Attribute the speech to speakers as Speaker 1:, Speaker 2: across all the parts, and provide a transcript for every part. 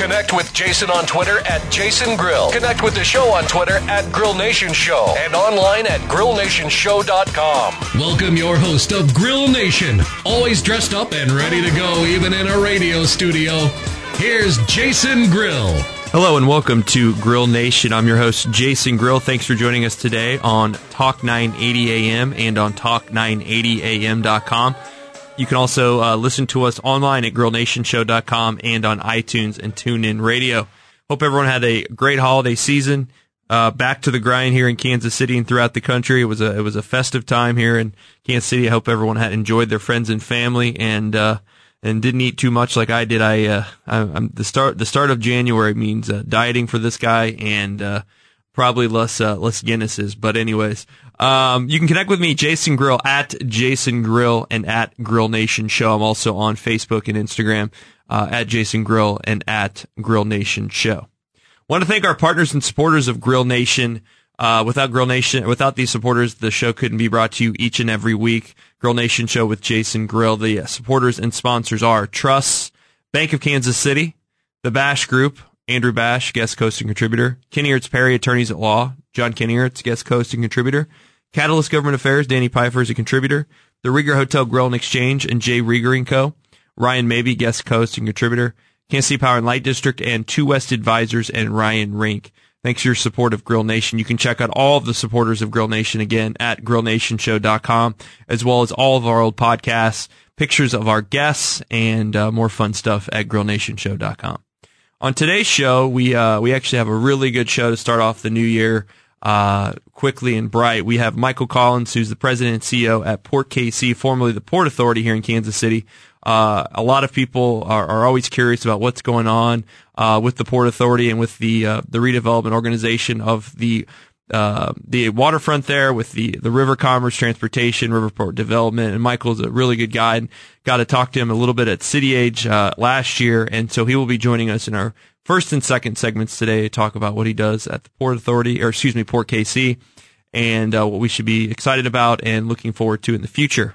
Speaker 1: Connect with Jason on Twitter at Jason Grill. Connect with the show on Twitter at Grill Nation Show and online at grillnationshow.com.
Speaker 2: Welcome your host of Grill Nation, always dressed up and ready to go, even in a radio studio. Here's Jason Grill.
Speaker 3: Hello and welcome to Grill Nation. I'm your host, Jason Grill. Thanks for joining us today on Talk 980 AM and on Talk980AM.com. You can also uh, listen to us online at grillnationshow.com and on iTunes and TuneIn Radio. Hope everyone had a great holiday season. Uh, back to the grind here in Kansas City and throughout the country. It was a it was a festive time here in Kansas City. I hope everyone had enjoyed their friends and family and uh, and didn't eat too much like I did. I, uh, I am the start the start of January means uh, dieting for this guy and uh, probably less uh, less Guinnesses. But anyways, um, you can connect with me, Jason Grill at Jason Grill and at Grill Nation Show. I'm also on Facebook and Instagram uh, at Jason Grill and at Grill Nation Show. Want to thank our partners and supporters of Grill Nation. Uh, without Grill Nation, without these supporters, the show couldn't be brought to you each and every week. Grill Nation show with Jason Grill. The uh, supporters and sponsors are Truss, Bank of Kansas City, the Bash Group, Andrew Bash, guest host and contributor, Kennyhertz Perry, attorneys at law, John Kennyhertz, guest host and contributor, Catalyst Government Affairs, Danny Pfeiffer is a contributor, the Rieger Hotel Grill and Exchange, and Jay Rieger Co., Ryan Mabey, guest host and contributor, Kansas City Power and Light District, and Two West Advisors, and Ryan Rink. Thanks for your support of Grill Nation. You can check out all of the supporters of Grill Nation again at grillnationshow.com, as well as all of our old podcasts, pictures of our guests, and uh, more fun stuff at grillnationshow.com. On today's show, we uh, we actually have a really good show to start off the new year uh, quickly and bright. We have Michael Collins, who's the president and CEO at Port KC, formerly the Port Authority here in Kansas City. Uh, a lot of people are, are always curious about what's going on uh, with the Port Authority and with the uh, the redevelopment organization of the uh, the waterfront there with the the river commerce, transportation, riverport development. And Michael's a really good guy. And got to talk to him a little bit at City Age uh, last year, and so he will be joining us in our first and second segments today to talk about what he does at the Port Authority, or excuse me, Port KC, and uh, what we should be excited about and looking forward to in the future.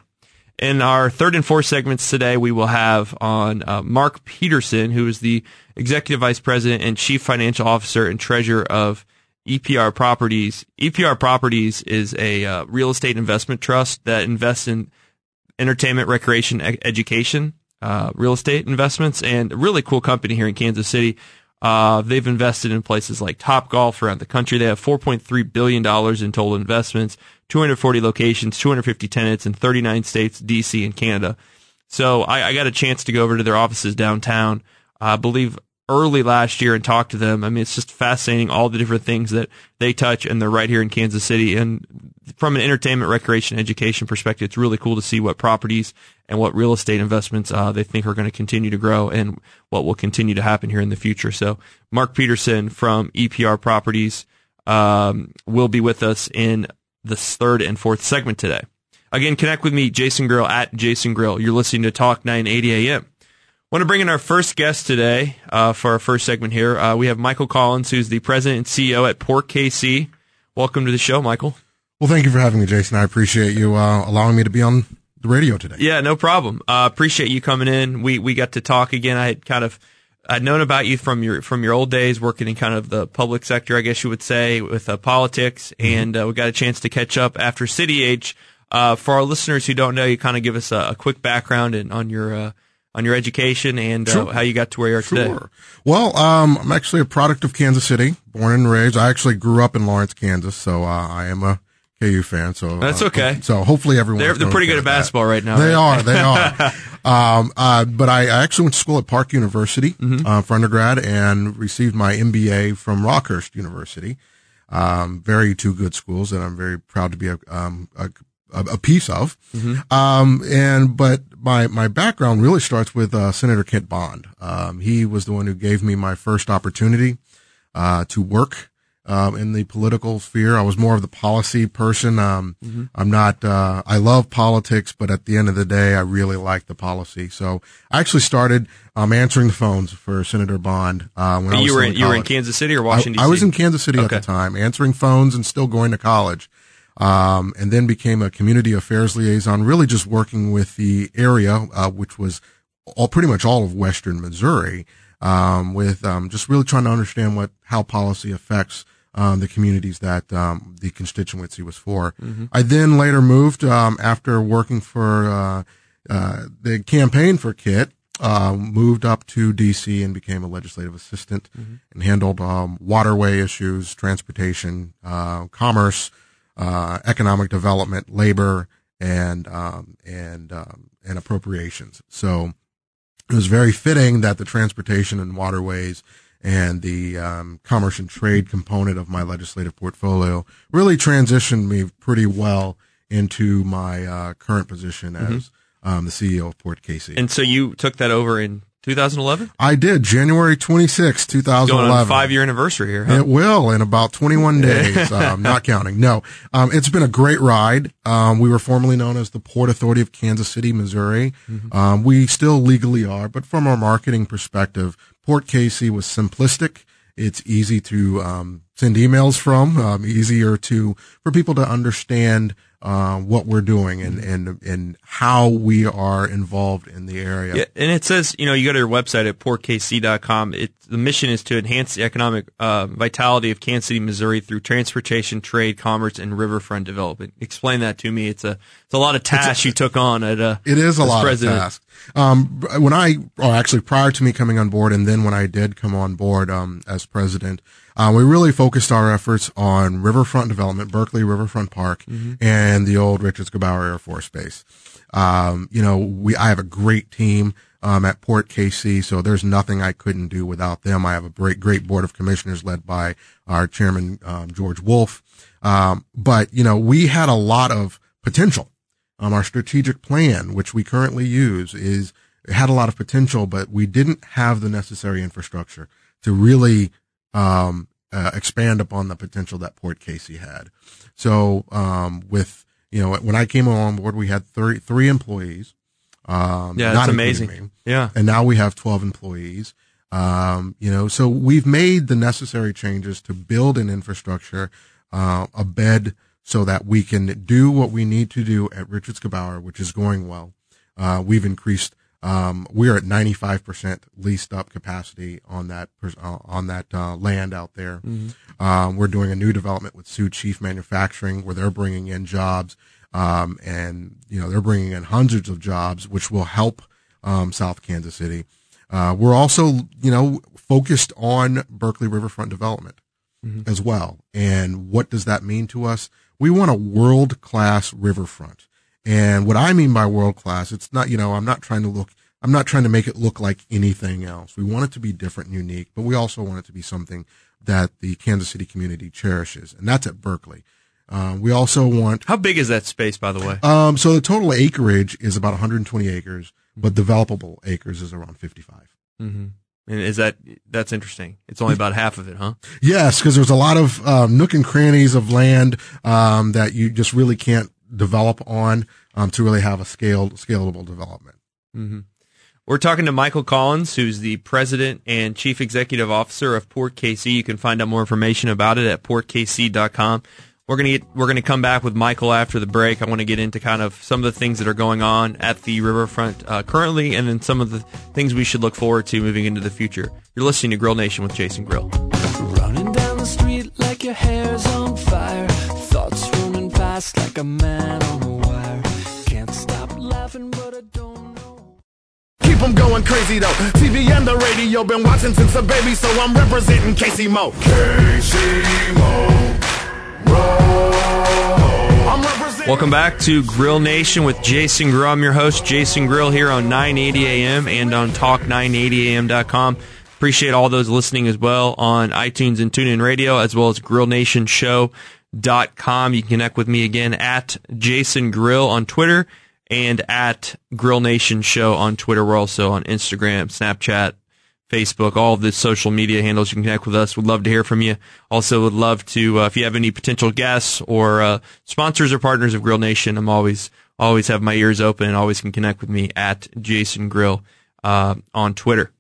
Speaker 3: In our third and fourth segments today, we will have on uh, Mark Peterson, who is the Executive Vice President and Chief Financial Officer and Treasurer of EPR Properties. EPR Properties is a uh, real estate investment trust that invests in entertainment, recreation, e- education, uh, real estate investments, and a really cool company here in Kansas City. Uh, they've invested in places like Top Golf around the country. They have $4.3 billion in total investments, 240 locations, 250 tenants in 39 states, DC, and Canada. So I, I got a chance to go over to their offices downtown. I believe early last year and talked to them. I mean, it's just fascinating all the different things that they touch, and they're right here in Kansas City. And from an entertainment, recreation, education perspective, it's really cool to see what properties and what real estate investments uh, they think are going to continue to grow and what will continue to happen here in the future. So, Mark Peterson from EPR Properties um, will be with us in the third and fourth segment today. Again, connect with me, Jason Grill at Jason Grill. You're listening to Talk 980 AM want to bring in our first guest today uh, for our first segment here. Uh, we have Michael Collins, who's the president and CEO at Port KC. Welcome to the show, Michael.
Speaker 4: Well, thank you for having me, Jason. I appreciate you uh, allowing me to be on the radio today.
Speaker 3: Yeah, no problem. Uh, appreciate you coming in. We we got to talk again. I had kind of I'd known about you from your from your old days working in kind of the public sector, I guess you would say, with uh, politics, mm-hmm. and uh, we got a chance to catch up after City Age. for our listeners who don't know, you kind of give us a, a quick background and on your on your education and uh, how you got to where you are sure. today.
Speaker 4: Well, um, I'm actually a product of Kansas City, born and raised. I actually grew up in Lawrence, Kansas, so uh, I am a KU fan. So
Speaker 3: that's uh, okay.
Speaker 4: So hopefully everyone
Speaker 3: they're, they're pretty good at basketball
Speaker 4: that.
Speaker 3: right now.
Speaker 4: They
Speaker 3: right?
Speaker 4: are. They are. um, uh, but I, I, actually went to school at Park University mm-hmm. uh, for undergrad and received my MBA from Rockhurst University. Um, very two good schools, and I'm very proud to be a, um, a a, a piece of. Mm-hmm. Um, and but my my background really starts with uh, Senator Kit Bond. Um, he was the one who gave me my first opportunity uh, to work um, in the political sphere. I was more of the policy person. Um, mm-hmm. I'm not. Uh, I love politics, but at the end of the day, I really like the policy. So I actually started um, answering the phones for Senator Bond uh, when I was
Speaker 3: you were in,
Speaker 4: in
Speaker 3: you were in Kansas City or Washington.
Speaker 4: I, I was in Kansas City okay. at the time, answering phones and still going to college. Um, and then became a community affairs liaison, really just working with the area, uh, which was all pretty much all of Western Missouri, um, with um, just really trying to understand what how policy affects um, the communities that um, the constituency was for. Mm-hmm. I then later moved um, after working for uh, uh, the campaign for KIT. Uh, moved up to DC and became a legislative assistant mm-hmm. and handled um, waterway issues, transportation, uh, commerce, uh, economic development, labor, and um, and um, and appropriations. So it was very fitting that the transportation and waterways and the um, commerce and trade component of my legislative portfolio really transitioned me pretty well into my uh, current position mm-hmm. as um, the CEO of Port KC.
Speaker 3: And so you took that over in 2011?
Speaker 4: I did, January 26, 2011.
Speaker 3: five year anniversary here. Huh?
Speaker 4: It will in about 21 days. um, not counting. No, um, it's been a great ride. Um, we were formerly known as the Port Authority of Kansas City, Missouri. Mm-hmm. Um, we still legally are, but from our marketing perspective, Port KC was simplistic. It's easy to um, send emails from, um, easier to for people to understand uh, what we're doing and, and and how we are involved in the area.
Speaker 3: Yeah, and it says, you know, you go to your website at portkc.com. It, the mission is to enhance the economic uh, vitality of Kansas City, Missouri through transportation, trade, commerce, and riverfront development. Explain that to me. It's a it's a lot of tasks a, you took on at uh,
Speaker 4: It is a lot president. of tasks. Um, when I, or actually prior to me coming on board, and then when I did come on board um, as president, uh, we really focused our efforts on riverfront development, Berkley Riverfront Park, mm-hmm. and the old Richards Gebaur Air Force Base. Um, you know, we I have a great team um, at Port KC, so there's nothing I couldn't do without them. I have a great, great board of commissioners led by our chairman um, George Wolf. Um, but you know, we had a lot of potential. Um, our strategic plan, which we currently use, is had a lot of potential, but we didn't have the necessary infrastructure to really um, uh, expand upon the potential that Port KC had. So, um, with, you know, when I came on board, we had 30, three employees.
Speaker 3: Um, yeah, that's amazing. Me. Yeah.
Speaker 4: And now we have 12 employees. Um, you know, so we've made the necessary changes to build an infrastructure, uh, a bed so that we can do what we need to do at Richards Gebaur, which is going well. Uh, we've increased um, we're at 95% leased up capacity on that, uh, on that, uh, land out there. Mm-hmm. Um, we're doing a new development with Sioux Chief Manufacturing where they're bringing in jobs. Um, and, you know, they're bringing in hundreds of jobs, which will help, um, South Kansas City. Uh, we're also, you know, focused on Berkley Riverfront development mm-hmm. as well. And what does that mean to us? We want a world class riverfront. And what I mean by world class, it's not, you know, I'm not trying to look, I'm not trying to make it look like anything else. We want it to be different and unique, but we also want it to be something that the Kansas City community cherishes. And that's at Berkley. Uh, we also want.
Speaker 3: How big is that space, by the way?
Speaker 4: Um, so the total acreage is about 120 acres, but developable acres is around 55.
Speaker 3: Mm-hmm. And is that that's interesting? It's only about half of it, huh?
Speaker 4: Yes, because there's a lot of um, nook and crannies of land um, that you just really can't develop on um, to really have a scaled, scalable development.
Speaker 3: Mm-hmm. We're talking to Michael Collins, who's the president and chief executive officer of Port KC. You can find out more information about it at portkc.com. We're gonna get, we're gonna come back with Michael after the break. I want to get into kind of some of the things that are going on at the riverfront uh, currently, and then some of the things we should look forward to moving into the future. You're listening to Grill Nation with Jason Grill. Running down the street like your hair's on fire, thoughts running fast like a man on a wire. Can't stop laughing, but I don't know. Keep them going crazy though. TV and the radio, been watching since a baby, so I'm representing Casey Mo. Casey Mo. Welcome back to Grill Nation with Jason Grill. I'm your host, Jason Grill, here on 980 AM and on talk980am.com. Appreciate all those listening as well on iTunes and TuneIn Radio, as well as Grill Nation Show grillnation.com. You can connect with me again at Jason Grill on Twitter and at Grill Nation Show on Twitter. We're also on Instagram, Snapchat, Facebook, all of the social media handles. You can connect with us. We'd love to hear from you. Also, would love to, uh, if you have any potential guests or uh, sponsors or partners of Grill Nation, I'm always, always have my ears open and always can connect with me at Jason Grill uh, on Twitter.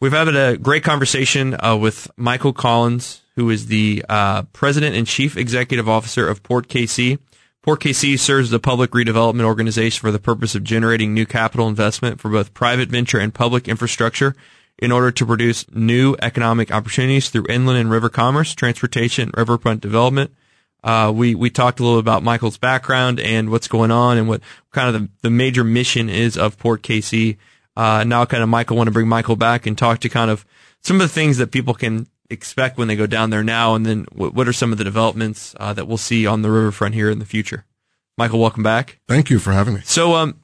Speaker 3: We've had a great conversation uh, with Michael Collins, who is the uh, president and chief executive officer of Port KC. Port KC serves a public redevelopment organization for the purpose of generating new capital investment for both private venture and public infrastructure in order to produce new economic opportunities through inland and river commerce, transportation, riverfront development. Uh, we, we talked a little about Michael's background and what's going on and what kind of the, the major mission is of Port KC. Uh, now kind of Michael want to bring Michael back and talk to kind of some of the things that people can expect when they go down there now, and then what, what are some of the developments uh, that we'll see on the riverfront here in the future. Michael, welcome back.
Speaker 4: Thank you for having me.
Speaker 3: So, um,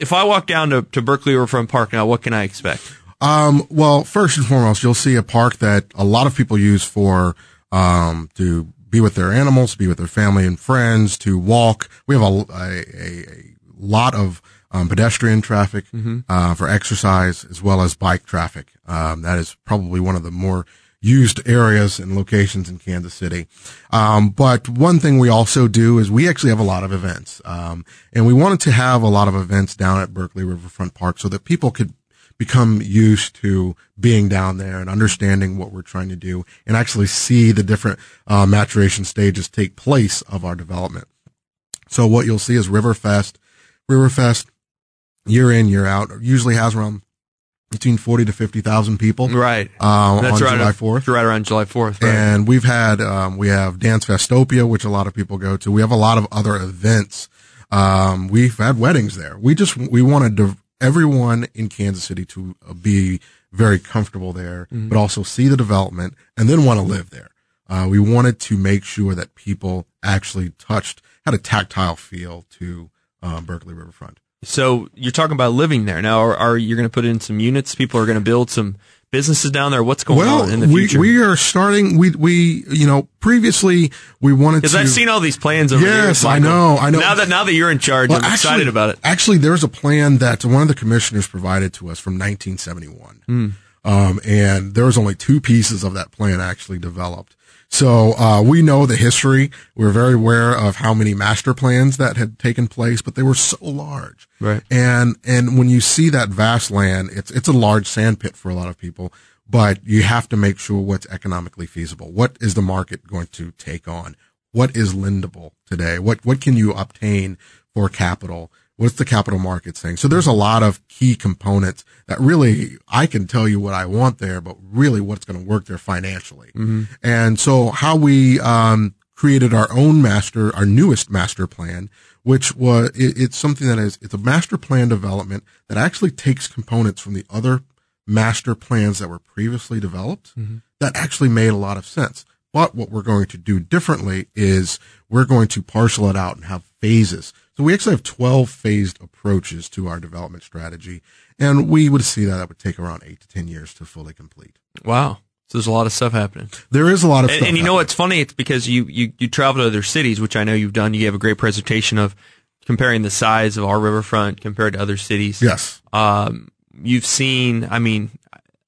Speaker 3: if I walk down to, to Berkley Riverfront Park now, what can I expect?
Speaker 4: Um, well, first and foremost, you'll see a park that a lot of people use for um, to be with their animals, be with their family and friends, to walk. We have a, a, a lot of um, pedestrian traffic mm-hmm. uh, for exercise as well as bike traffic. Um, that is probably one of the more used areas and locations in Kansas City. Um, but one thing we also do is we actually have a lot of events. Um, and we wanted to have a lot of events down at Berkley Riverfront Park so that people could become used to being down there and understanding what we're trying to do and actually see the different uh, maturation stages take place of our development. So what you'll see is Riverfest. Riverfest year in, year out usually has around between 40 to 50,000 people.
Speaker 3: Right.
Speaker 4: Uh, That's on right July 4th.
Speaker 3: Right around July 4th.
Speaker 4: Right. And we've had, um, we have Dancefestopia, which a lot of people go to. We have a lot of other events. Um, we've had weddings there. We just, we wanted to, everyone in Kansas City to be very comfortable there, mm-hmm. but also see the development and then want to live there. Uh, we wanted to make sure that people actually touched, had a tactile feel to, uh, Berkley Riverfront.
Speaker 3: So you're talking about living there now. Are, are you going to put in some units? People are going to build some businesses down there. What's going
Speaker 4: well,
Speaker 3: on in the future?
Speaker 4: We, we are starting. We we you know previously we wanted to.
Speaker 3: Because I've seen all these plans over
Speaker 4: yes. I know. I know.
Speaker 3: Now that now that you're in charge, well, I'm actually, excited about it.
Speaker 4: Actually, there's a plan that one of the commissioners provided to us from 1971, mm. um, and there was only two pieces of that plan actually developed. So uh, we know the history. We're very aware of how many master plans that had taken place, but they were so large.
Speaker 3: Right.
Speaker 4: And and when you see that vast land, it's it's a large sandpit for a lot of people. But you have to make sure what's economically feasible. What is the market going to take on? What is lendable today? What what can you obtain for capital? What's the capital market saying? So there's a lot of key components that really I can tell you what I want there, but really what's going to work there financially. Mm-hmm. And so how we um, created our own master, our newest master plan, which was it, it's something that is it's a master plan development that actually takes components from the other master plans that were previously developed mm-hmm. that actually made a lot of sense. But what we're going to do differently is we're going to parcel it out and have phases. So we actually have 12 phased approaches to our development strategy. And we would see that that would take around eight to 10 years to fully complete.
Speaker 3: Wow. So there's a lot of stuff happening.
Speaker 4: There is a lot of
Speaker 3: and,
Speaker 4: stuff.
Speaker 3: And you
Speaker 4: happening.
Speaker 3: know what's funny? It's because you, you, you travel to other cities, which I know you've done. You gave a great presentation of comparing the size of our riverfront compared to other cities.
Speaker 4: Yes.
Speaker 3: Um, you've seen, I mean,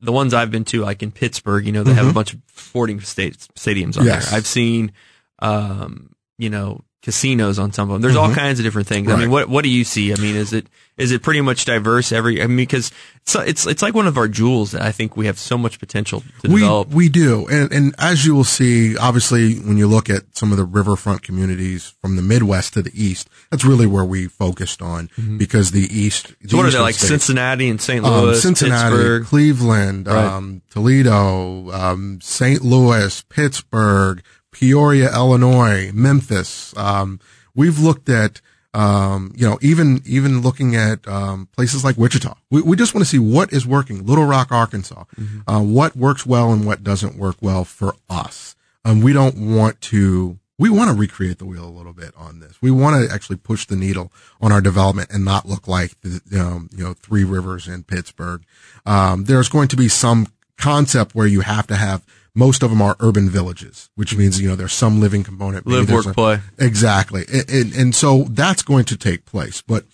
Speaker 3: the ones I've been to, like in Pittsburgh, you know, they mm-hmm. have a mm-hmm. bunch of sporting states, stadiums on yes. there. I've seen, um, you know, casinos on some of them. There's mm-hmm. all kinds of different things. Right. I mean, what what do you see? I mean, is it is it pretty much diverse every? I mean, because it's it's it's like one of our jewels that I think we have so much potential to
Speaker 4: we,
Speaker 3: develop.
Speaker 4: We do, and and as you will see, obviously, when you look at some of the riverfront communities from the Midwest to the East, that's really where we focused on mm-hmm. because the East.
Speaker 3: The so what are they like? States, Cincinnati and St. Um, Louis,
Speaker 4: um, Cincinnati,
Speaker 3: Pittsburgh.
Speaker 4: Cleveland, right. um, Toledo, um, St. Louis, Pittsburgh. Peoria, Illinois, Memphis. Um, we've looked at, um, you know, even, even looking at, um, places like Wichita. We, we just want to see what is working. Little Rock, Arkansas. Mm-hmm. Uh, what works well and what doesn't work well for us. Um, we don't want to, we want to recreate the wheel a little bit on this. We want to actually push the needle on our development and not look like the, um, you know, Three Rivers in Pittsburgh. Um, there's going to be some concept where you have to have most of them are urban villages, which means, you know, there's some living component.
Speaker 3: Live, work, a, play.
Speaker 4: Exactly. And, and, and so that's going to take place, but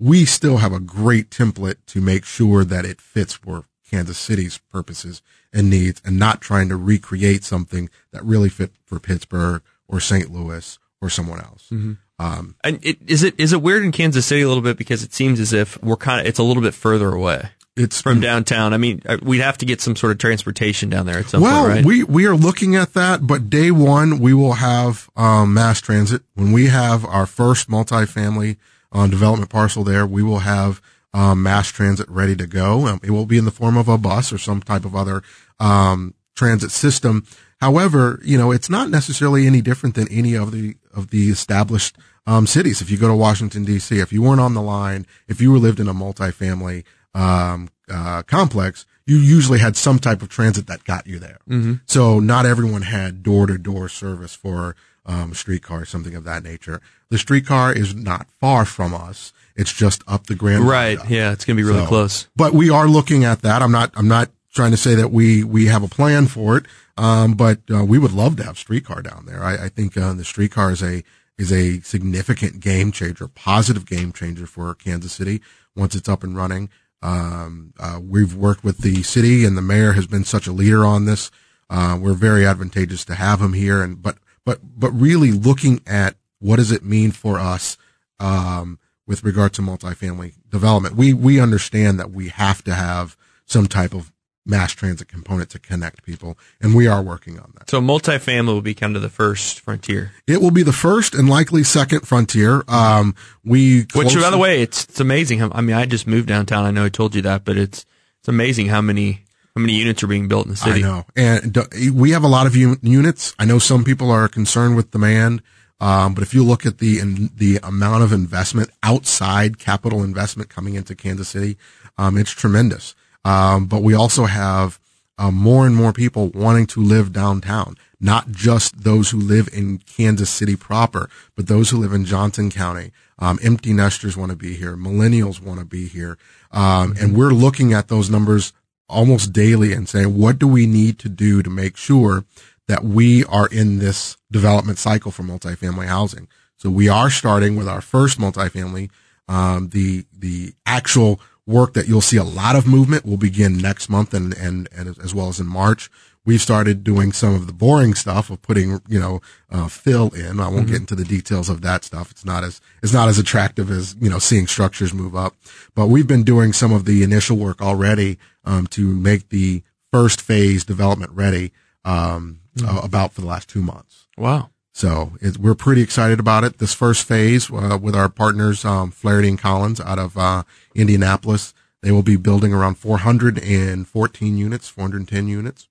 Speaker 4: we still have a great template to make sure that it fits for Kansas City's purposes and needs and not trying to recreate something that really fit for Pittsburgh or St. Louis or someone else.
Speaker 3: Mm-hmm. Um, and it, is it is it weird in Kansas City a little bit because it seems as if we're kind of it's a little bit further away.
Speaker 4: It's
Speaker 3: from downtown. I mean, uh, we'd have to get some sort of transportation down there at some
Speaker 4: well,
Speaker 3: point, right?
Speaker 4: we we are looking at that, but day one we will have um, mass transit. When we have our first multifamily uh, development parcel there, we will have um, mass transit ready to go. Um, it will be in the form of a bus or some type of other um, transit system. However, you know, it's not necessarily any different than any of the of the established um, cities. If you go to Washington D.C., if you weren't on the line, if you were lived in a multifamily um, uh, complex, you usually had some type of transit that got you there.
Speaker 3: Mm-hmm.
Speaker 4: So not everyone had door to door service for um, streetcar or something of that nature. The streetcar is not far from us. It's just up the Grand.
Speaker 3: Right. Yeah. It's going to be really so, close.
Speaker 4: But we are looking at that. I'm not, I'm not trying to say that we, we have a plan for it. Um, but, uh, we would love to have streetcar down there. I, I think, uh, the streetcar is a, is a significant game changer, positive game changer for Kansas City once it's up and running. Um, uh, we've worked with the city and the mayor has been such a leader on this. Uh, we're very advantageous to have him here. And, but, but, but really looking at what does it mean for us, um, with regard to multifamily development. We, we understand that we have to have some type of mass transit component to connect people, and we are working on that.
Speaker 3: So multifamily will be kind of the first frontier.
Speaker 4: It will be the first and likely second frontier. Um, we
Speaker 3: which, by the way, it's it's amazing. I mean, I just moved downtown. I know I told you that, but it's it's amazing how many how many units are being built in the city.
Speaker 4: I know, and we have a lot of units. I know some people are concerned with demand. Um, but if you look at the in, the amount of investment outside capital investment coming into Kansas City, um, it's tremendous. Um, but we also have uh, more and more people wanting to live downtown, not just those who live in Kansas City proper, but those who live in Johnson County. Um, empty nesters want to be here. Millennials want to be here. Um, and we're looking at those numbers almost daily and saying, what do we need to do to make sure that we are in this development cycle for multifamily housing? So we are starting with our first multifamily. Um, the, the actual work that you'll see a lot of movement will begin next month and, and, and as well as in March. We've started doing some of the boring stuff of putting, you know, uh, fill in. I won't mm-hmm. get into the details of that stuff. It's not as, it's not as attractive as, you know, seeing structures move up, but we've been doing some of the initial work already, um, to make the first phase development ready, um, mm-hmm. uh, about for the last two months.
Speaker 3: Wow.
Speaker 4: So it, we're pretty excited about it. This first phase uh, with our partners, um, Flaherty and Collins out of uh, Indianapolis, they will be building around 414 units, 410 units,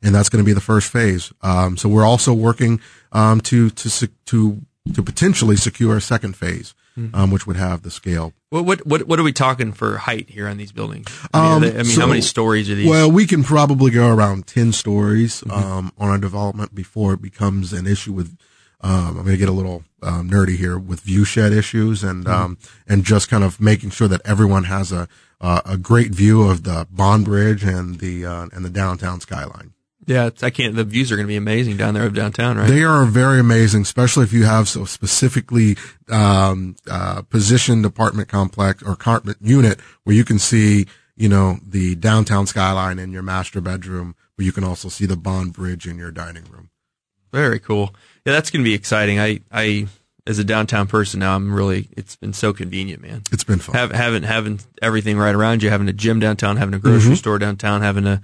Speaker 4: and that's going to be the first phase. Um, so we're also working um, to to to to potentially secure a second phase, mm-hmm. um, which would have the scale.
Speaker 3: What, what what what are we talking for height here on these buildings? I mean, um, they, I mean so, how many stories are these?
Speaker 4: Well, we can probably go around ten stories mm-hmm. um, on our development before it becomes an issue with. Um, I'm going to get a little um, nerdy here with view shed issues and mm-hmm. um, and just kind of making sure that everyone has a uh, a great view of the Bond Bridge and the uh, and the downtown skyline.
Speaker 3: Yeah, I can't. The views are going to be amazing down there of downtown, right?
Speaker 4: They are very amazing, especially if you have so specifically um, uh, positioned apartment complex or apartment unit where you can see, you know, the downtown skyline in your master bedroom, but you can also see the Bond Bridge in your dining room.
Speaker 3: Very cool. Yeah, that's going to be exciting. I, I, as a downtown person now, I'm really. It's been so convenient, man.
Speaker 4: It's been fun.
Speaker 3: Have, having having everything right around you, having a gym downtown, having a grocery mm-hmm. store downtown, having a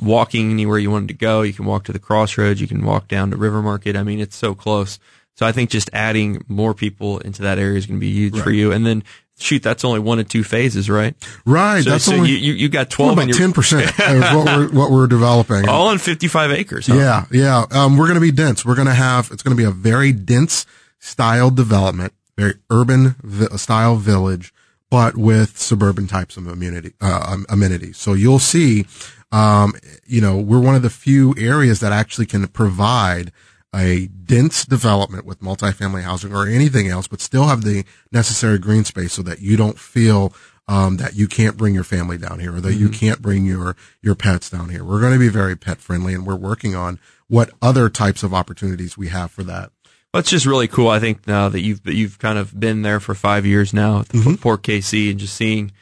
Speaker 3: walking anywhere you wanted to go. You can walk to the crossroads. You can walk down to River Market. I mean, it's so close. So I think just adding more people into that area is going to be huge right. for you. And then shoot, that's only one of two phases, right?
Speaker 4: Right.
Speaker 3: So,
Speaker 4: that's
Speaker 3: so
Speaker 4: only
Speaker 3: you, you got twelve.
Speaker 4: About ten percent of what we're what we're developing.
Speaker 3: All on fifty five acres. Huh?
Speaker 4: Yeah, yeah. Um, we're going to be dense. We're going to have. It's going to be a very dense style development, very urban vi- style village, but with suburban types of amenity uh, amenities. So you'll see um, you know, we're one of the few areas that actually can provide a dense development with multifamily housing or anything else, but still have the necessary green space so that you don't feel um, that you can't bring your family down here or that mm-hmm. you can't bring your, your pets down here. We're going to be very pet friendly and we're working on what other types of opportunities we have for that.
Speaker 3: That's just really cool. I think now that you've, you've kind of been there for five years now at the mm-hmm. Port KC and just seeing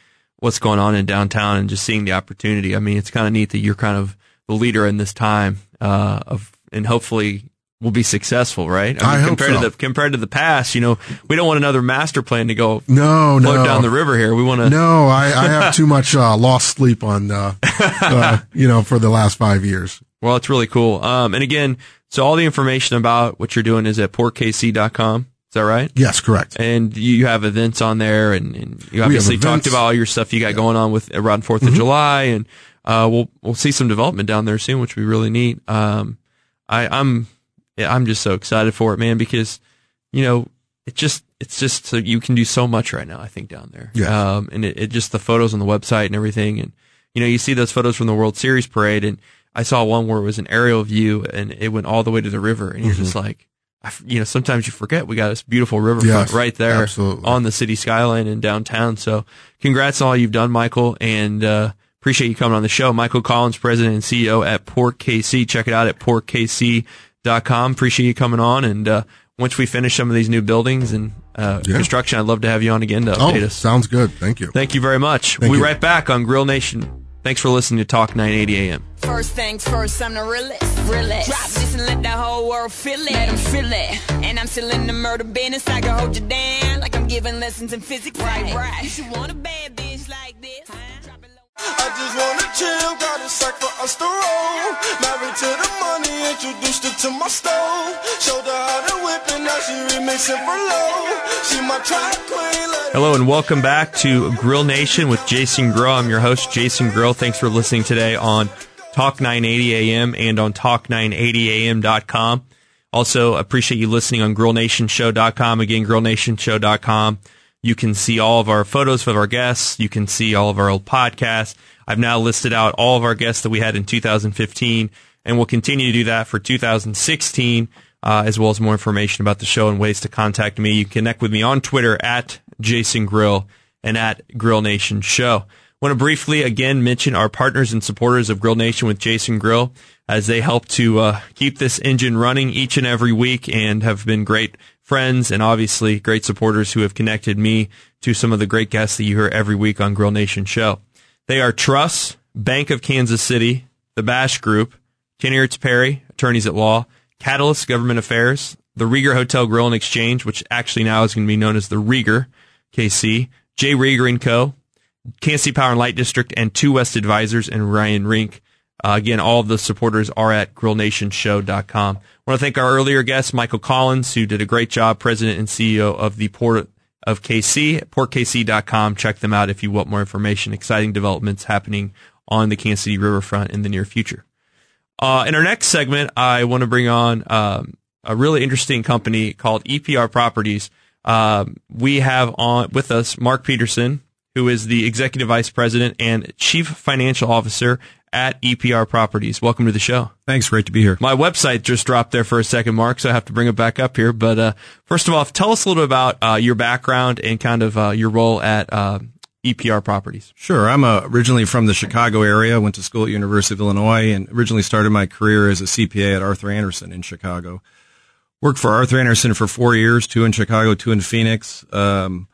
Speaker 3: what's going on in downtown and just seeing the opportunity. I mean, it's kind of neat that you're kind of the leader in this time, uh, of, and hopefully will be successful, right?
Speaker 4: I, mean, I
Speaker 3: compared
Speaker 4: so.
Speaker 3: to the compared to the past, you know, we don't want another master plan to go
Speaker 4: no
Speaker 3: float
Speaker 4: no
Speaker 3: down the river here. We want to
Speaker 4: no. I, I have too much uh, lost sleep on uh, uh, you know for the last five years.
Speaker 3: Well, it's really cool. Um, and again, so all the information about what you're doing is at portkc.com. Is that right?
Speaker 4: Yes, correct.
Speaker 3: And you have events on there, and, and you obviously talked about all your stuff you got yeah. going on with around 4th mm-hmm. of July, and uh, we'll we'll see some development down there soon, which would be really neat. Um, I, I'm yeah, I'm just so excited for it, man, because, you know, it just, it's just so you can do so much right now, I think, down there.
Speaker 4: Yeah.
Speaker 3: Um, and it, it just the photos on the website and everything. And, you know, you see those photos from the World Series parade and I saw one where it was an aerial view and it went all the way to the river and you're mm-hmm. just like, you know, sometimes you forget we got this beautiful riverfront yes, right there
Speaker 4: absolutely.
Speaker 3: on the city skyline in downtown. So congrats on all you've done, Michael. And, uh, appreciate you coming on the show. Michael Collins, president and CEO at Port KC. Check it out at portkc.com com. Appreciate you coming on. And uh, once we finish some of these new buildings and uh, yeah. construction, I'd love to have you on again to update
Speaker 4: oh,
Speaker 3: us.
Speaker 4: Sounds good. Thank you.
Speaker 3: Thank you very much.
Speaker 4: Thank
Speaker 3: we'll
Speaker 4: be
Speaker 3: right back on Grill Nation. Thanks for listening to Talk 980 AM.
Speaker 5: First things first, I'm the realest. realest. Drop this and let the whole world feel it. Let them feel it. And I'm still in the murder business. I can hold you down like I'm giving lessons in physics. Right, right. You should want a bad bitch like this.
Speaker 6: I just wanna chill, got a sack for us to roll. Married to the introduced her to my stove. Showed her how to whip and now she remixing for low. She my track queen.
Speaker 3: Hello and welcome back to Grill Nation with Jason Grill. I'm your host, Jason Grill. Thanks for listening today on Talk 980 AM and on Talk980AM.com. Also, appreciate you listening on GrillNationShow.com. Again, GrillNationShow.com. You can see all of our photos of our guests. You can see all of our old podcasts. I've now listed out all of our guests that we had in 2015, and we'll continue to do that for 2016, uh, as well as more information about the show and ways to contact me. You can connect with me on Twitter at Jason Grill and at Grill Nation Show. Want to briefly again mention our partners and supporters of Grill Nation with Jason Grill as they help to uh, keep this engine running each and every week and have been great friends and obviously great supporters who have connected me to some of the great guests that you hear every week on Grill Nation Show. They are Truss, Bank of Kansas City, the Bash Group, Kennyhertz Perry, Attorneys at Law, Catalyst Government Affairs, the Rieger Hotel Grill and Exchange, which actually now is going to be known as the Rieger KC, Jay Rieger and Co., Kansas City Power and Light District, and Two West Advisors and Ryan Rink. Uh, again, all of the supporters are at grillnationshow.com. I want to thank our earlier guest, Michael Collins, who did a great job, president and CEO of the Port of KC, portkc.com. Check them out if you want more information. Exciting developments happening on the Kansas City riverfront in the near future. Uh, in our next segment, I want to bring on um, a really interesting company called EPR Properties. Uh, we have on with us Mark Peterson, who is the executive vice president and chief financial officer at EPR Properties. Welcome to the show.
Speaker 7: Thanks. Great to be here.
Speaker 3: My website just dropped there for a second, Mark, so I have to bring it back up here. But uh, first of all, tell us a little bit about uh, your background and kind of uh, your role at uh, EPR Properties.
Speaker 7: Sure. I'm uh, originally from the Chicago area. Went to school at University of Illinois and originally started my career as a CPA at Arthur Andersen in Chicago. Worked for Arthur Andersen for four years, two in Chicago, two in Phoenix. Um,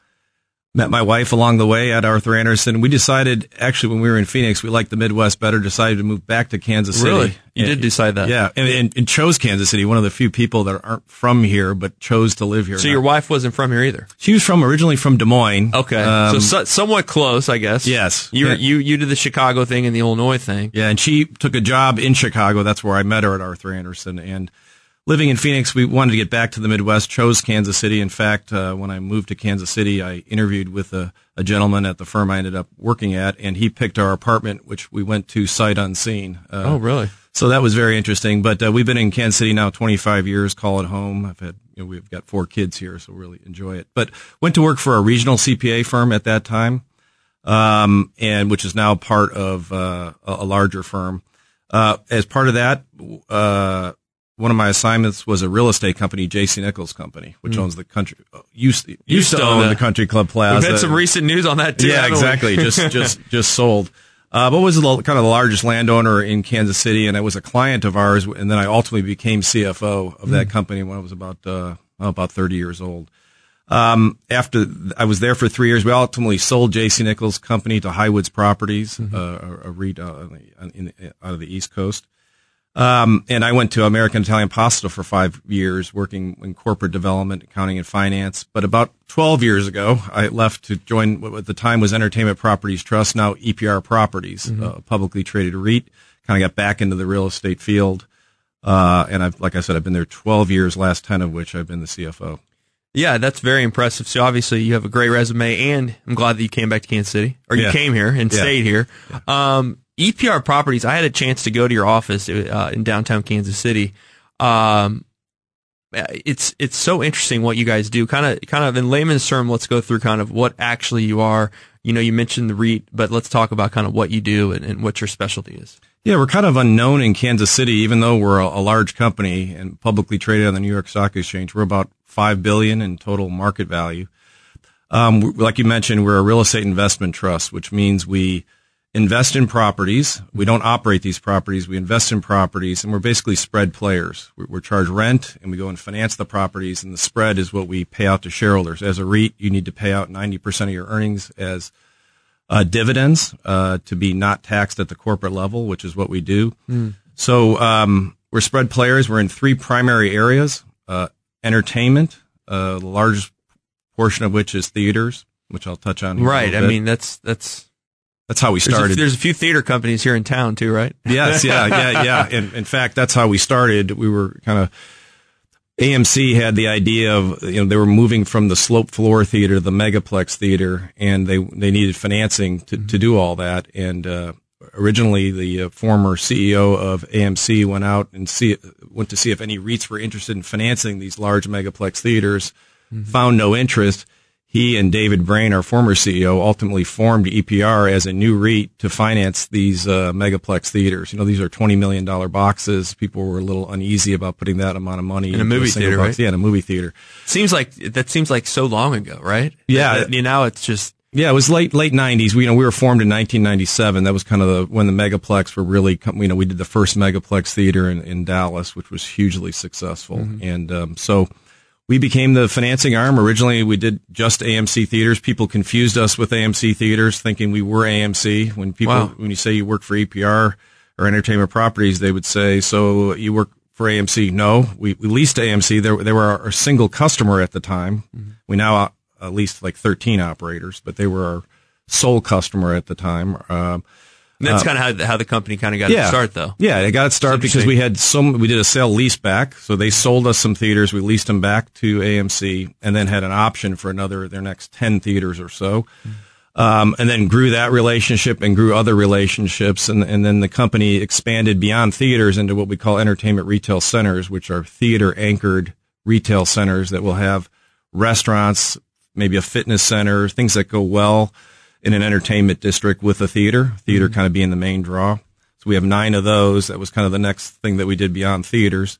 Speaker 7: met my wife along the way at Arthur Andersen. We decided, actually, when we were in Phoenix, we liked the Midwest better, decided to move back to Kansas City.
Speaker 3: Really? You and, did decide that?
Speaker 7: Yeah. And, and, and, chose Kansas City, one of the few people that aren't from here, but chose to live here.
Speaker 3: So now. your wife wasn't from here either?
Speaker 7: She was from, originally from Des Moines.
Speaker 3: Okay. Um, so, so, somewhat close, I guess.
Speaker 7: Yes.
Speaker 3: You, yeah. you, you did the Chicago thing and the Illinois thing.
Speaker 7: Yeah. And she took a job in Chicago. That's where I met her at Arthur Andersen. And, living in Phoenix, we wanted to get back to the Midwest, chose Kansas City. In fact, uh, when I moved to Kansas City, I interviewed with a, a, gentleman at the firm I ended up working at, and he picked our apartment, which we went to sight unseen.
Speaker 3: Uh, oh, really?
Speaker 7: So that was very interesting. But uh, we've been in Kansas City now 25 years, call it home. I've had, you know, we've got four kids here, so really enjoy it. But went to work for a regional CPA firm at that time, um, and which is now part of uh, a larger firm. Uh, as part of that, uh, one of my assignments was a real estate company, J.C. Nichols Company, which
Speaker 3: Mm.
Speaker 7: owns the country uh, used used,
Speaker 3: Used
Speaker 7: to own the
Speaker 3: the-
Speaker 7: Country Club Plaza.
Speaker 3: We've had some recent news on that too.
Speaker 7: yeah, exactly. just just just sold. Uh, but was the, kind of the largest landowner in Kansas City, and I was a client of ours. And then I ultimately became CFO of that company when I was about uh, about 30 years old. Um, after I was there for three years, we ultimately sold J.C. Nichols Company to Highwoods Properties, uh, a, REIT uh, in, in, out of the East Coast. Um, and I went to American Italian Pasta for five years, working in corporate development, accounting, and finance. But about 12 years ago, I left to join what at the time was Entertainment Properties Trust, now EPR Properties, uh, publicly traded REIT. Kind of got back into the real estate field. Uh, and I've, like I said, I've been there 12 years, last 10 of which I've been the CFO.
Speaker 3: Yeah, that's very impressive. So obviously you have a great resume, and I'm glad that you came back to Kansas City, or you
Speaker 7: Yeah.
Speaker 3: came here and
Speaker 7: Yeah.
Speaker 3: stayed here. Um, EPR Properties. I had a chance to go to your office uh, in downtown Kansas City. Um, it's it's so interesting what you guys do. Kind of kind of in layman's term, let's go through kind of what actually you are. You know, you mentioned the REIT, but let's talk about kind of what you do and, and what your specialty is.
Speaker 7: Yeah, we're kind of unknown in Kansas City, even though we're a, a large company and publicly traded on the New York Stock Exchange. We're about five billion in total market value. Um, like you mentioned, we're a real estate investment trust, which means we invest in properties. We don't operate these properties. We invest in properties, and we're basically spread players. We're, we're charged rent, and we go and finance the properties, and the spread is what we pay out to shareholders. As a REIT, you need to pay out ninety percent of your earnings as uh, dividends uh, to be not taxed at the corporate level, which is what we do. So um, we're spread players. We're in three primary areas: uh, entertainment, uh, the largest portion of which is theaters, which I'll touch on.
Speaker 3: Right. I mean, that's that's
Speaker 7: that's how we
Speaker 3: there's a,
Speaker 7: started.
Speaker 3: there's a few theater companies here in town too, right?
Speaker 7: yes, yeah, yeah, yeah. In, in fact, that's how we started. We were kind of AMC had the idea of you know they were moving from the slope floor theater to the megaplex theater, and they they needed financing to to do all that. And uh, originally, the uh, former CEO of AMC went out and see went to see if any REITs were interested in financing these large megaplex theaters. Found no interest. He and David Brain, our former CEO, ultimately formed EPR as a new REIT to finance these uh, megaplex theaters. You know, these are twenty million dollar boxes. People were a little uneasy about putting that amount of money
Speaker 3: In a movie
Speaker 7: single
Speaker 3: theater,
Speaker 7: box.
Speaker 3: right?
Speaker 7: Yeah, in a movie theater.
Speaker 3: Seems like that seems like so long ago, right?
Speaker 7: Yeah.
Speaker 3: You know, it's just
Speaker 7: Yeah, it was late late nineties. We you know we were formed in 1997. That was kind of the when the megaplex were really you know we did the first megaplex theater in, in Dallas, which was hugely successful, and um, so we became the financing arm. Originally, we did just AMC theaters. People confused us with AMC theaters, thinking we were AMC. When people
Speaker 3: Wow.
Speaker 7: when you say you work for EPR or Entertainment Properties, they would say, "So you work for AMC?" No, we, we leased AMC. They, were- they were our, our single customer at the time. We now uh, at least like 13 operators, but they were our sole customer at the time. Um,
Speaker 3: that's kind of how the, how the company kind of got its start, though.
Speaker 7: yeah, it got its start because we had some. We did a sale lease back, so they sold us some theaters. We leased them back to AMC, and then had an option for another their next ten theaters or so. Um, and then grew that relationship and grew other relationships, and and then the company expanded beyond theaters into what we call entertainment retail centers, which are theater anchored retail centers that will have restaurants, maybe a fitness center, things that go well in an entertainment district with a theater, theater kind of being the main draw. So we have nine of those. That was kind of the next thing that we did beyond theaters.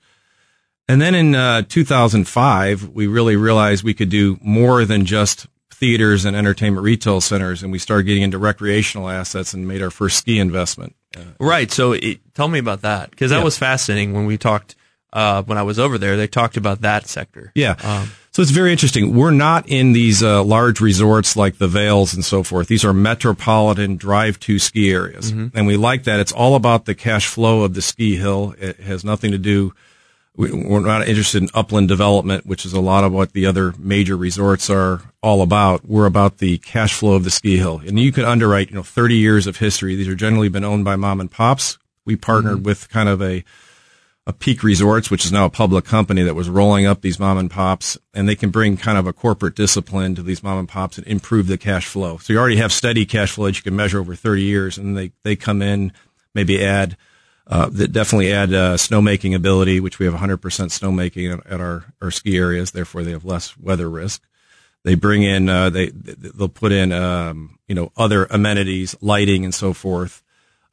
Speaker 7: And then in uh, 2005, we really realized we could do more than just theaters and entertainment retail centers, and we started getting into recreational assets and made our first ski investment.
Speaker 3: Right. So it, tell me about that because that
Speaker 7: Yeah.
Speaker 3: was fascinating when we talked uh, when I was over there. They talked about that sector.
Speaker 7: Yeah.
Speaker 3: Um,
Speaker 7: so it's very interesting. We're not in these uh, large resorts like the Vails and so forth. These are metropolitan drive to ski areas. And we like that. It's all about the cash flow of the ski hill. It has nothing to do, we, we're not interested in upland development, which is a lot of what the other major resorts are all about. We're about the cash flow of the ski hill. And you can underwrite, you know, 30 years of history. These are generally been owned by mom and pops. We partnered with kind of a Peak Resorts, which is now a public company that was rolling up these mom and pops, and they can bring kind of a corporate discipline to these mom and pops and improve the cash flow. So you already have steady cash flow that you can measure over 30 years, and they, they come in, maybe add, uh, that definitely add uh, snowmaking ability, which we have 100% snowmaking at our, our ski areas. Therefore, they have less weather risk. They bring in, uh, they, they'll put in, um, you know, other amenities, lighting and so forth.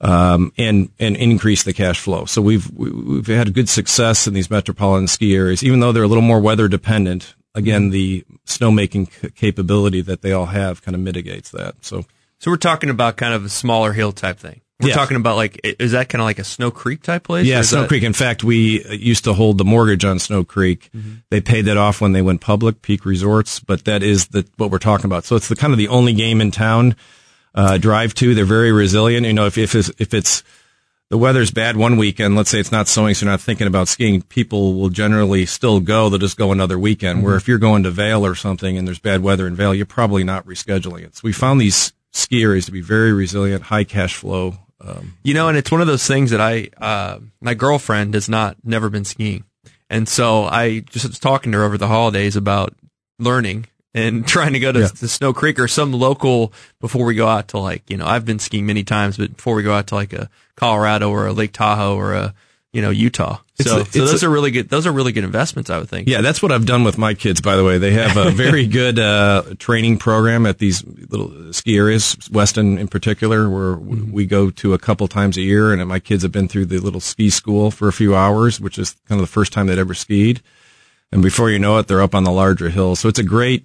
Speaker 7: Um, and and increase the cash flow. So we've we've had good success in these metropolitan ski areas, even though they're a little more weather dependent. Again, the snowmaking c- capability that they all have kind of mitigates that. So
Speaker 3: So we're talking about kind of a smaller hill type thing. We're
Speaker 7: Yeah.
Speaker 3: talking about like, is that kind of like a Snow Creek type place?
Speaker 7: Yeah, Snow
Speaker 3: that-
Speaker 7: Creek. In fact, we uh, used to hold the mortgage on Snow Creek. They paid that off when they went public, Peak Resorts, but that is the what we're talking about. So it's the kind of the only game in town. Uh, drive to. They're very resilient. You know, if if it's, if it's the weather's bad one weekend, let's say it's not snowing, so you're not thinking about skiing, people will generally still go. They'll just go another weekend. Where if you're going to Vail or something and there's bad weather in Vail, you're probably not rescheduling it. So we found these ski areas to be very resilient, high cash flow. Um,
Speaker 3: You know, and it's one of those things that I, uh, my girlfriend has not, never been skiing. And so I just was talking to her over the holidays about learning and trying to go to,
Speaker 7: Yeah.
Speaker 3: to Snow Creek or some local before we go out to like, you know, I've been skiing many times, but before we go out to like a Colorado or a Lake Tahoe or a, you know, Utah. So,
Speaker 7: a-
Speaker 3: so those
Speaker 7: a-
Speaker 3: are really good. Those are really good investments, I would think.
Speaker 7: Yeah, that's what I've done with my kids. By the way, they have a very good uh, training program at these little ski areas, Weston in particular, where w we go to a couple times a year. And my kids have been through the little ski school for a few hours, which is kind of the first time they'd ever skied. And before you know it, they're up on the larger hills. So it's a great,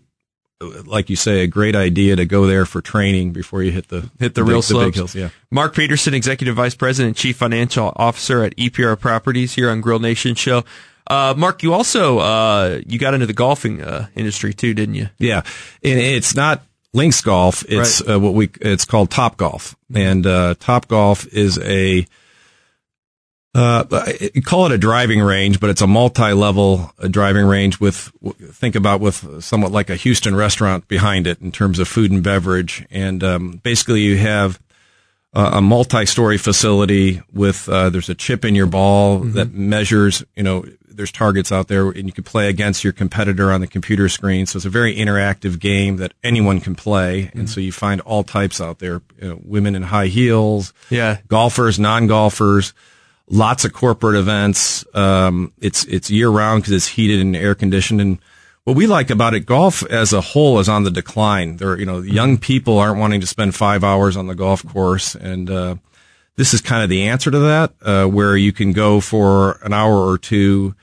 Speaker 7: like you say, a great idea to go there for training before you hit the
Speaker 3: hit the
Speaker 7: big-
Speaker 3: real
Speaker 7: the
Speaker 3: slopes.
Speaker 7: big hills. Yeah.
Speaker 3: Mark Peterson, Executive Vice President Chief Financial Officer at EPR Properties here on Grill Nation Show. Uh, Mark, you also uh, you got into the golfing uh, industry too, didn't you?
Speaker 7: Yeah, and it's not links golf. It's uh, what we it's called Top Golf, and uh, Top Golf is a uh, call it a driving range, but it's a multi-level uh, driving range with think about with somewhat like a Houston restaurant behind it in terms of food and beverage, and um, basically you have uh, a multi-story facility with uh, there's a chip in your ball that measures you know there's targets out there and you can play against your competitor on the computer screen. So it's a very interactive game that anyone can play. And so you find all types out there you know, women in high heels
Speaker 3: Yeah.
Speaker 7: golfers non-golfers lots of corporate events. Um, it's it's year round because it's heated and air conditioned and what we like about it, golf as a whole is on the decline. There, you know, young people aren't wanting to spend five hours on the golf course, and uh, this is kind of the answer to that, uh, where you can go for an hour or two,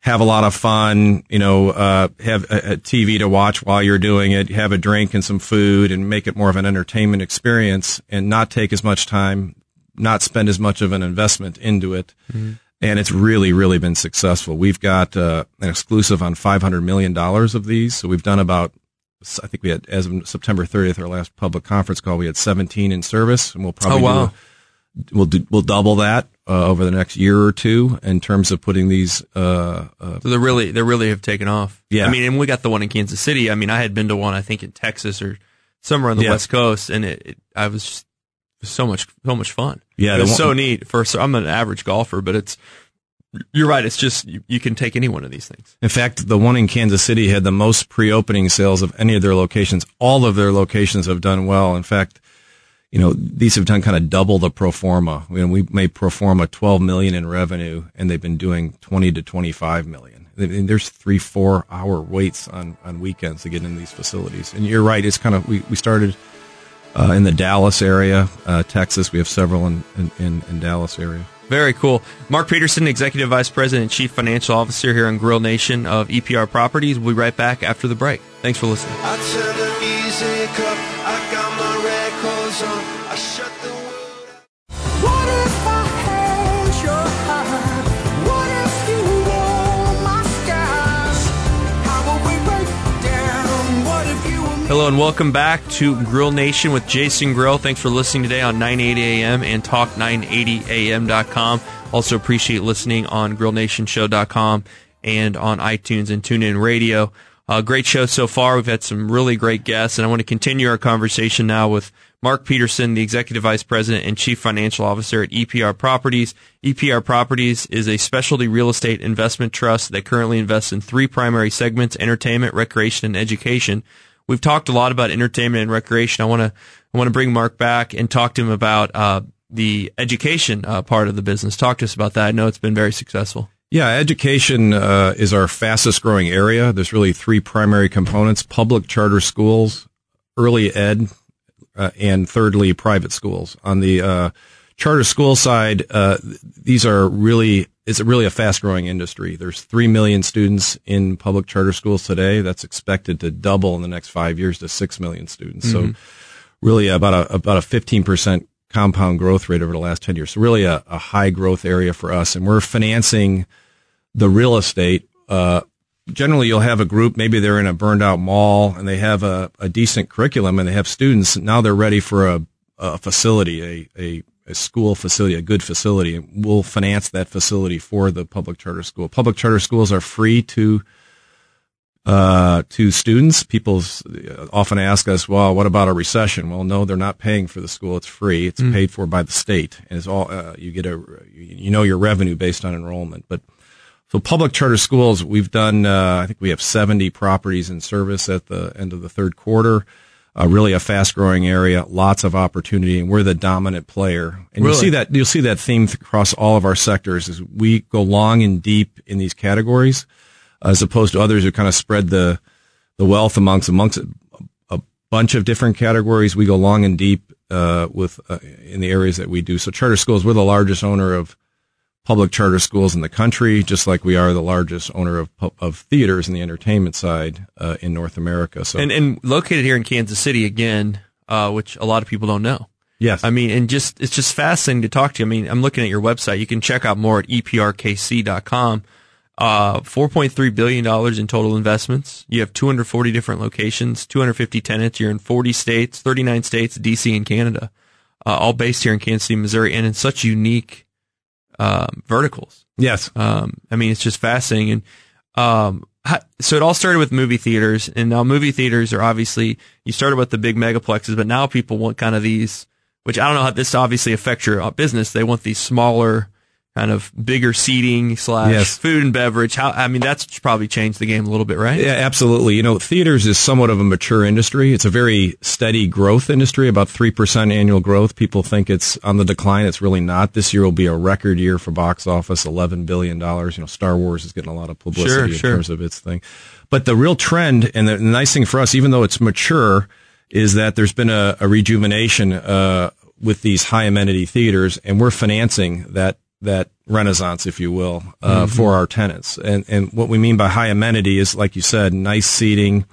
Speaker 7: have a lot of fun, you know, uh, have a, a TV to watch while you're doing it, have a drink and some food, and make it more of an entertainment experience, and not take as much time, not spend as much of an investment into it and it's really, really been successful. We've got uh, an exclusive on five hundred million dollars of these, so we've done about. I think we had, as of September 30th, our last public conference call, we had 17 in service, and we'll probably
Speaker 3: Oh, wow.
Speaker 7: do, we'll do, we'll double that uh, over the next year or two in terms of putting these. Uh, uh,
Speaker 3: So they really they really have taken off.
Speaker 7: Yeah.
Speaker 3: I mean, and we got the one in Kansas City. I mean, I had been to one I think in Texas or somewhere on the
Speaker 7: Yeah.
Speaker 3: West Coast, and it, it I was just was so much so much fun.
Speaker 7: Yeah,
Speaker 3: it
Speaker 7: the
Speaker 3: was
Speaker 7: one-
Speaker 3: so neat. For so I'm an average golfer, but it's you're right. It's just you, you can take any one of these things.
Speaker 7: In fact, the one in Kansas City had the most pre-opening sales of any of their locations. All of their locations have done well. In fact, you know, these have done kind of double the pro forma. You know, we made pro forma 12 million in revenue and they've been doing 20 to 25 million. I mean, there's three, four hour waits on, on weekends to get in these facilities. And you're right. It's kind of, we, we started, uh, in the Dallas area, uh, Texas. We have several in, in, in, in Dallas area.
Speaker 3: Very cool. Mark Peterson, Executive Vice President and Chief Financial Officer here on Grill Nation of EPR Properties. We'll be right back after the break. Thanks for listening. Hello and welcome back to Grill Nation with Jason Grill. Thanks for listening today on 980 AM and talk980am.com. Also appreciate listening on grillnationshow.com and on iTunes and TuneIn Radio. Uh, great show so far. We've had some really great guests, and I want to continue our conversation now with Mark Peterson, the Executive Vice President and Chief Financial Officer at EPR Properties. EPR Properties is a specialty real estate investment trust that currently invests in three primary segments, entertainment, recreation, and education. We've talked a lot about entertainment and recreation. I want to I want to bring Mark back and talk to him about uh, the education uh, part of the business. Talk to us about that. I know it's been very successful.
Speaker 7: Yeah, education uh, is our fastest growing area. There's really three primary components: public charter schools, early ed, uh, and thirdly, private schools. On the uh, charter school side, uh, these are really it's really a fast growing industry. There's three million students in public charter schools today. That's expected to double in the next five years to six million students. So, really about a about a 15 percent compound growth rate over the last 10 years. So, really a, a high growth area for us, and we're financing the real estate. Uh, generally, you'll have a group. Maybe they're in a burned out mall, and they have a, a decent curriculum, and they have students. Now they're ready for a, a facility, a, a a school facility, a good facility, and we'll finance that facility for the public charter school. Public charter schools are free to uh, to students. People often ask us, "Well, what about a recession?" Well, no, they're not paying for the school; it's free. It's paid for by the state, and it's all uh, you get a you know your revenue based on enrollment. But so public charter schools, we've done. Uh, I think we have seventy properties in service at the end of the third quarter. Uh, really a fast growing area, lots of opportunity, and we're the dominant player. And you'll see that you'll see that theme th- across all of our sectors. Is we go long and deep in these categories, as opposed to others who kind of spread the the wealth amongst amongst a, a bunch of different categories. We go long and deep uh, with uh, in the areas that we do. So charter schools, we're the largest owner of public charter schools in the country, just like we are the largest owner of of theaters in the entertainment side uh, in North America. So
Speaker 3: and and located here in Kansas City again, uh, which a lot of people don't know.
Speaker 7: yes,
Speaker 3: I mean, and just it's just fascinating to talk to you. I mean, I'm looking at your website. You can check out more at eprkc.com. Uh, 4.3 billion dollars in total investments. You have 240 different locations, 250 tenants. You're in 40 states, 39 states, DC and Canada, uh, all based here in Kansas City, Missouri, and in such unique um, verticals.
Speaker 7: yes,
Speaker 3: Um, I mean, it's just fascinating. And um, so it all started with movie theaters, and now movie theaters are obviously you started with the big megaplexes, but now people want kind of these, which I don't know how this obviously affects your uh, business. They want these smaller, kind of bigger seating slash
Speaker 7: Yes.
Speaker 3: food and beverage. How I mean, that's probably changed the game a little bit, right?
Speaker 7: Yeah, absolutely. You know, theaters is somewhat of a mature industry. It's a very steady growth industry, about 3% annual growth. People think it's on the decline. It's really not. This year will be a record year for box office, $11 billion. You know, Star Wars is getting a lot of publicity
Speaker 3: Sure,
Speaker 7: in
Speaker 3: sure.
Speaker 7: terms of its thing. But the real trend and the nice thing for us, even though it's mature, is that there's been a, a rejuvenation, uh, with these high amenity theaters and we're financing that that renaissance, if you will, uh, for our tenants. And and what we mean by high amenity is, like you said, nice seating,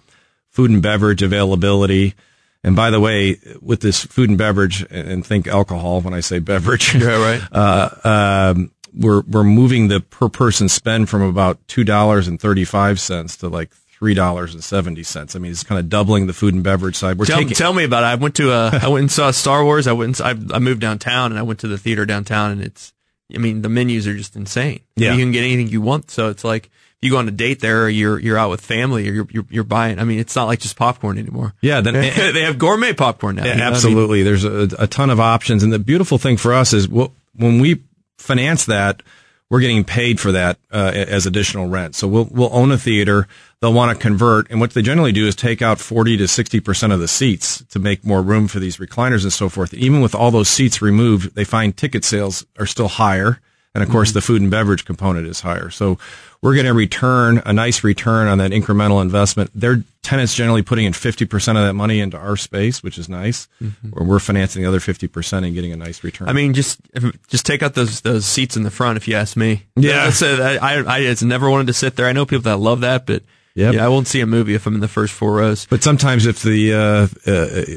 Speaker 7: food and beverage availability. And by the way, with this food and beverage, and think alcohol when I say beverage,
Speaker 3: Yeah, right.
Speaker 7: uh, um, we're we're moving the per person spend from about two dollars and thirty five cents to like three dollars and seventy cents. I mean, it's kind of doubling the food and beverage side. We're
Speaker 3: Tell,
Speaker 7: taking
Speaker 3: tell me about it. I went to a, I went and saw Star Wars. I went. And, I, I moved downtown and I went to the theater downtown, and it's. I mean, the menus are just insane.
Speaker 7: Yeah.
Speaker 3: you can get anything you want. So it's like if you go on a date there, or you're you're out with family, or you're you're, you're buying. I mean, it's not like just popcorn anymore.
Speaker 7: yeah, then
Speaker 3: they have gourmet popcorn now.
Speaker 7: Yeah,
Speaker 3: you know what I mean?
Speaker 7: absolutely. There's a, a ton of options, and the beautiful thing for us is wh- when we finance that, we're getting paid for that uh, as additional rent. So we'll we'll own a theater. They'll want to convert, and what they generally do is take out forty to sixty percent of the seats to make more room for these recliners and so forth. Even with all those seats removed, they find ticket sales are still higher, and of mm-hmm. course the food and beverage component is higher. So we're going to return a nice return on that incremental investment. Their tenants generally putting in 50% of that money into our space, which is nice. Mm-hmm. Or we're financing the other 50% and getting a nice return.
Speaker 3: I mean, just just take out those those seats in the front, if you ask me.
Speaker 7: Yeah.
Speaker 3: That's a, I I just never wanted to sit there. I know people that love that, but
Speaker 7: Yep.
Speaker 3: yeah, I won't see a movie if I'm in the first four rows.
Speaker 7: but sometimes if the, uh, uh,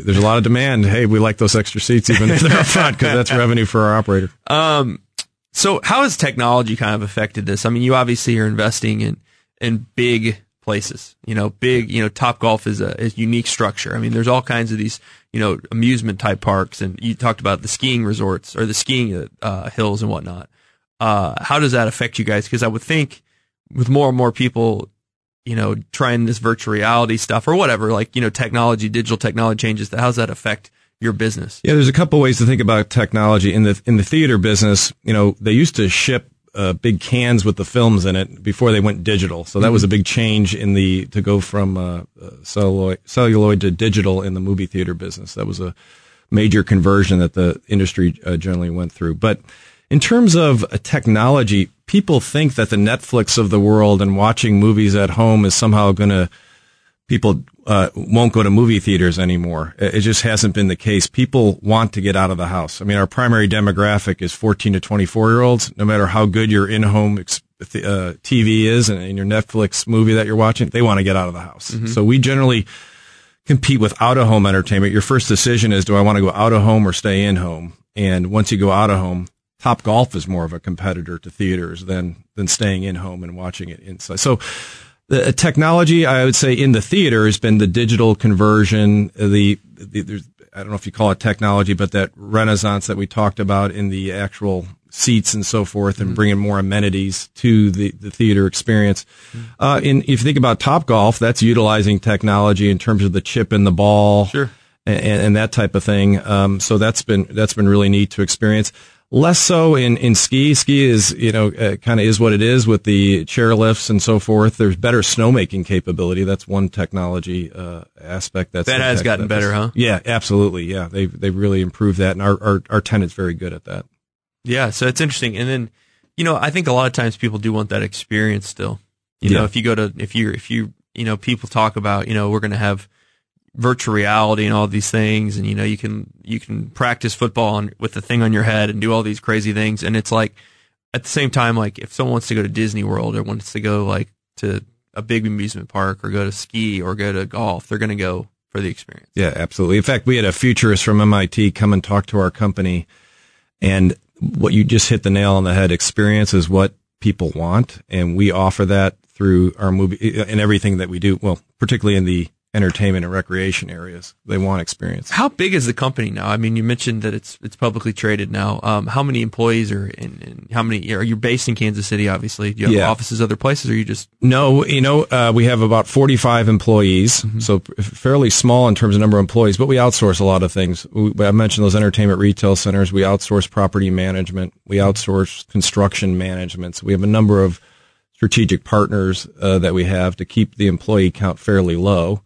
Speaker 7: there's a lot of demand, hey, we like those extra seats even if they're up front because that's revenue for our operator.
Speaker 3: So how has technology kind of affected this? I mean, you obviously are investing in in big places. You know, big. You know, Top Golf is a is unique structure. I mean, there's all kinds of these you know amusement type parks, and you talked about the skiing resorts or the skiing uh, hills and whatnot. Uh, how does that affect you guys? Because I would think with more and more people, you know, trying this virtual reality stuff or whatever, like you know, technology, digital technology changes. How does that affect your business?
Speaker 7: Yeah, there's a couple ways to think about technology in the in the theater business. You know, they used to ship uh, big cans with the films in it before they went digital. So that was a big change in the to go from uh, uh, celluloid, celluloid to digital in the movie theater business. That was a major conversion that the industry uh, generally went through. But in terms of technology, people think that the Netflix of the world and watching movies at home is somehow going to people uh, won't go to movie theaters anymore. It just hasn't been the case. People want to get out of the house. I mean, our primary demographic is 14 to 24 year olds. No matter how good your in-home ex- uh, TV is and, and your Netflix movie that you're watching, they want to get out of the house. So we generally compete with out of home entertainment. Your first decision is, do I want to go out of home or stay in home? And once you go out of home, Top Golf is more of a competitor to theaters than than staying in home and watching it inside. So the uh, technology, I would say, in the theater has been the digital conversion. uh, The, the there's, I don't know if you call it technology, but that renaissance that we talked about in the actual seats and so forth, and bringing more amenities to the, the theater experience. Uh, in if you think about Top Golf, that's utilizing technology in terms of the chip in the ball,
Speaker 3: Sure.
Speaker 7: and, and that type of thing. Um, so that's been that's been really neat to experience. Less so in, in ski. Ski is you know uh, kind of is what it is with the chairlifts and so forth. There's better snowmaking capability. That's one technology uh, aspect. That's
Speaker 3: That has gotten
Speaker 7: that
Speaker 3: better, huh?
Speaker 7: Yeah, absolutely. Yeah, they they've really improved that, and our, our our tenant's very good at that.
Speaker 3: Yeah, so it's interesting. And then, you know, I think a lot of times people do want that experience still. You know, if you go to, if you, if you, you know, people talk about, you know, we're going to have virtual reality and all these things, and you know, you can, you can practice football on, with the thing on your head and do all these crazy things. And it's like, at the same time, like if someone wants to go to Disney World or wants to go like to a big amusement park or go to ski or go to golf, they're going to go for the experience.
Speaker 7: Yeah, absolutely. In fact, we had a futurist from MIT come and talk to our company, and what you just hit the nail on the head. Experience is what people want, and we offer that through our movie and everything that we do. Well, particularly in the entertainment and recreation areas, they want experience.
Speaker 3: How big is the company now? I mean, you mentioned that it's it's publicly traded now. Um, how many employees are in, in? How many are you based in Kansas City? Obviously, do you have
Speaker 7: Yeah.
Speaker 3: offices other places, or you just
Speaker 7: No, you know, uh, we have about 45 employees, so fairly small in terms of number of employees, but we outsource a lot of things. We, I mentioned those entertainment retail centers. We outsource property management. We outsource construction management. So we have a number of strategic partners uh, that we have to keep the employee count fairly low.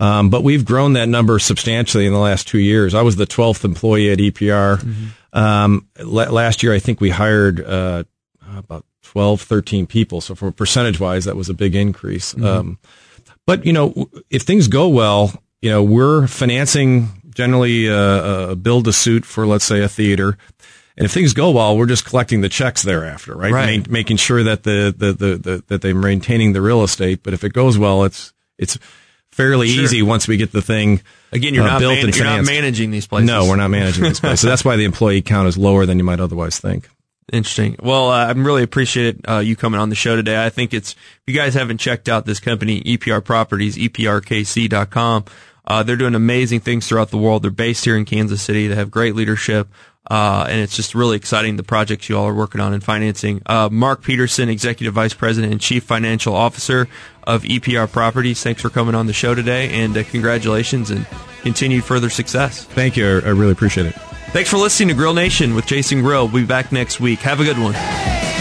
Speaker 7: Um, but we've grown that number substantially in the last two years. I was the 12th employee at EPR. Um, la- last year, I think we hired uh, about 12, 13 people. So for percentage wise, that was a big increase. Um, but you know, if things go well, you know, we're financing generally uh, a build to suit for, let's say, a theater. And if things go well, we're just collecting the checks thereafter, right?
Speaker 3: Right.
Speaker 7: Ma- making sure that the, the, the, the that they're maintaining the real estate. But if it goes well, it's it's fairly
Speaker 3: Sure.
Speaker 7: easy once we get the thing
Speaker 3: again, you're
Speaker 7: uh,
Speaker 3: not
Speaker 7: built
Speaker 3: man-
Speaker 7: and
Speaker 3: you're not managing these places.
Speaker 7: No, we're not managing this place. So that's why the employee count is lower than you might otherwise think.
Speaker 3: Interesting. Well, uh, I'm really appreciate uh, you coming on the show today. I think it's if you guys haven't checked out this company, EPR Properties, EPRKC.com. Uh, they're doing amazing things throughout the world. They're based here in Kansas City. They have great leadership. Uh, and it's just really exciting the projects you all are working on and financing. Uh, Mark Peterson, Executive Vice President and Chief Financial Officer of EPR Properties. Thanks for coming on the show today and uh, congratulations and continued further success.
Speaker 7: Thank you. I I really appreciate it.
Speaker 3: Thanks for listening to Grill Nation with Jason Grill. We'll be back next week. Have a good one.